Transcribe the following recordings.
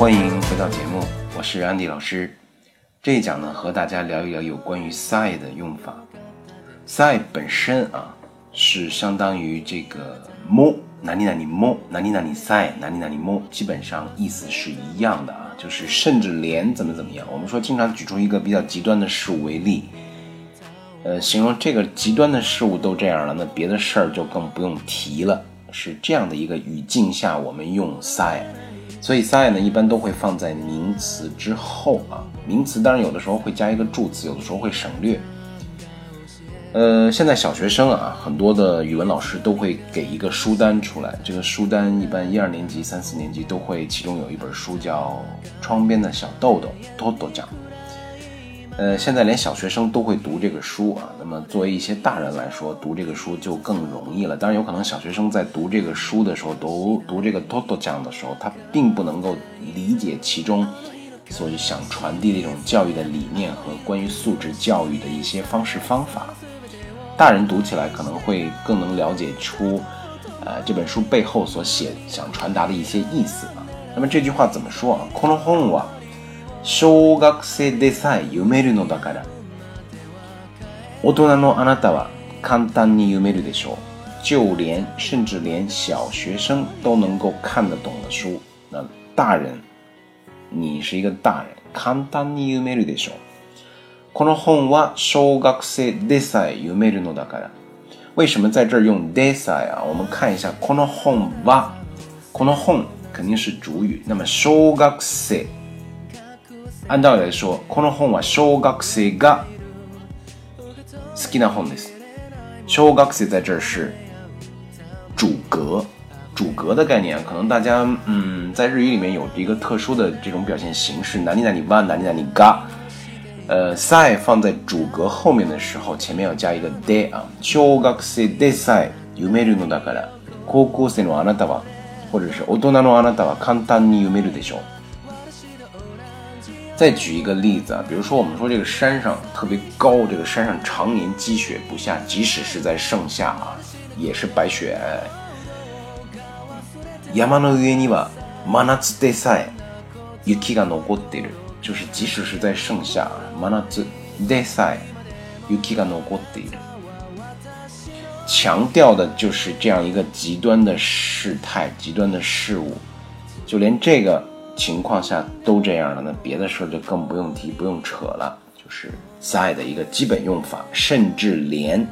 欢迎回到节目，我是安迪老师。这一讲呢，和大家聊一聊有关于 sai 的用法。sai 本身啊，是相当于这个 mo，哪里哪里 mo，哪里哪里 sai，哪里哪里 mo，基本上意思是一样的啊，就是甚至连怎么怎么样。我们说经常举出一个比较极端的事物为例，呃，形容这个极端的事物都这样了，那别的事儿就更不用提了。是这样的一个语境下，我们用 sai。所以 sign 呢，一般都会放在名词之后啊。名词当然有的时候会加一个助词，有的时候会省略。呃，现在小学生啊，很多的语文老师都会给一个书单出来。这个书单一般一二年级、三四年级都会，其中有一本书叫《窗边的小豆豆》，多多讲。呃，现在连小学生都会读这个书啊。那么作为一些大人来说，读这个书就更容易了。当然，有可能小学生在读这个书的时候，读读这个多多讲的时候，他并不能够理解其中所想传递的一种教育的理念和关于素质教育的一些方式方法。大人读起来可能会更能了解出，呃，这本书背后所写想传达的一些意思啊。那么这句话怎么说啊？この本は 小学生でさえ読めるのだから、大人のあなたは簡単に読めるでしょう。就连甚至连小学生都能够看得懂的书，那大人，你是一个大人，簡単に読めるでしょう。この本は小学生でさえ読めるのだから。为什么在这儿用でさえ啊？我们看一下この本は，この本肯定是主语，那么小学生。按道理来说，この本は小学生が好きな本です。小学生在这儿是主格，主格的概念，可能大家嗯，在日语里面有一个特殊的这种表现形式，哪里哪里哇，哪里哪里嘎。呃，sai 放在主格后面的时候，前面要加一个 de 啊。小学生でさえ読めるのだから、高校生のあなたは、或者是大人のあなたは簡単に読めるでしょう。 再举一个例子啊，比如说我们说这个山上特别高，这个山上常年积雪不下，即使是在盛夏啊，也是白雪。山の上には真夏でさえ雪が残っている，就是即使是在盛夏，真夏でさえ雪が残っている，强调的就是这样一个极端的事态、极端的事物，就连这个。 情况下都这样了，那别的事儿就更不用提，不用扯了。就是 sai 的一个基本用法，甚至连。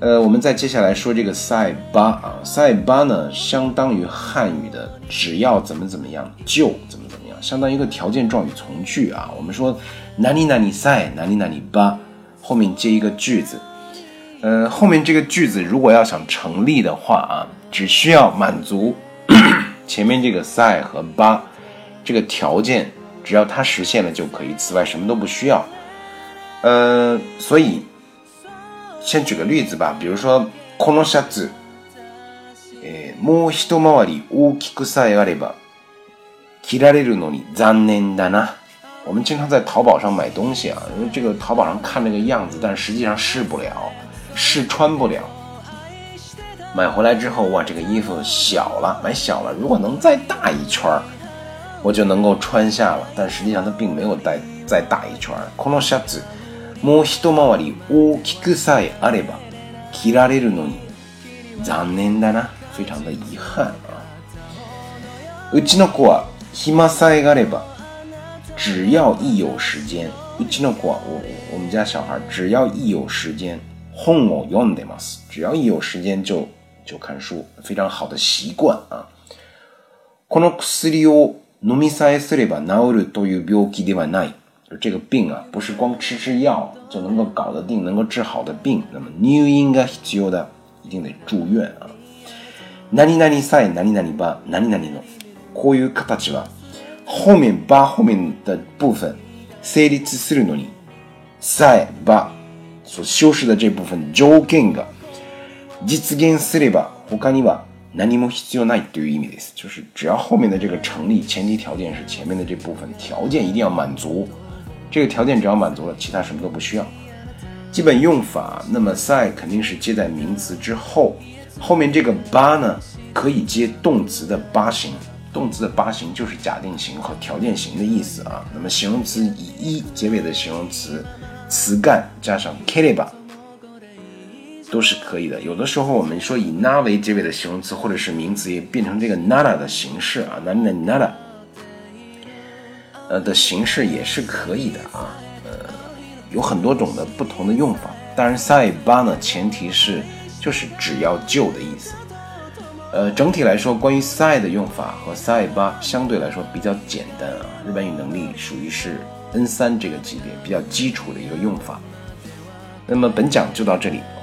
呃，我们再接下来说这个 sai 八啊，sai 八呢，相当于汉语的只要怎么怎么样就怎么怎么样，相当于一个条件状语从句啊。我们说哪里哪里 sai 哪里哪里八，后面接一个句子。呃，后面这个句子如果要想成立的话啊，只需要满足。前面这个 sai 和八这个条件，只要它实现了就可以，此外什么都不需要。呃，所以先举个例子吧，比如说このシャツ、えもう一回り大きくさえあれば着られるのに残念だな。我们经常在淘宝上买东西啊，因为这个淘宝上看这个样子，但实际上试不了，试穿不了。 买回来之后，哇，这个衣服小了，买小了。如果能再大一圈儿，我就能够穿下了。但实际上它并没有再再大一圈儿。このシャツ、もう一回り大きくさえあれば着られるのに残念だな。非常的遗憾啊。うちの子は暇さえがあれば，只要一有时间。うちの子は我我们家小孩，只要一有时间，本を読んでます。只要一有时间就。 就看书，非常好的习惯啊。この薬を飲みさえすれば治るという病気ではない。这个病啊，不是光吃吃药就能够搞得定、能够治好的病。那么入院が必要だ，一定得住院啊。何々さえ何々ば何々のこういう形は後面ば後面的部分成立するのにさえば所修饰的这部分条件が 実現すれば他には何も必要ないという意味です。就是只要后面的这个成立，前提条件是前面的这部分条件一定要满足。这个条件只要满足了，其他什么都不需要。基本用法，那么 sai 肯定是接在名词之后，后面这个八呢可以接动词的八形， 动词的八形就是假定型和条件型的意思啊。那么形容词以一结尾的形容词词干加上 k e r e b a 都是可以的。有的时候我们说以 na 为结尾的形容词或者是名词也变成这个 nada 的形式啊，nada nada，呃的形式也是可以的啊。呃，有很多种的不同的用法。当然 sai ba 呢，前提是就是只要就的意思。呃，整体来说，关于 sai 的用法和 sai ba 相对来说比较简单啊。日本语能力属于是 N 三这个级别，比较基础的一个用法。那么本讲就到这里，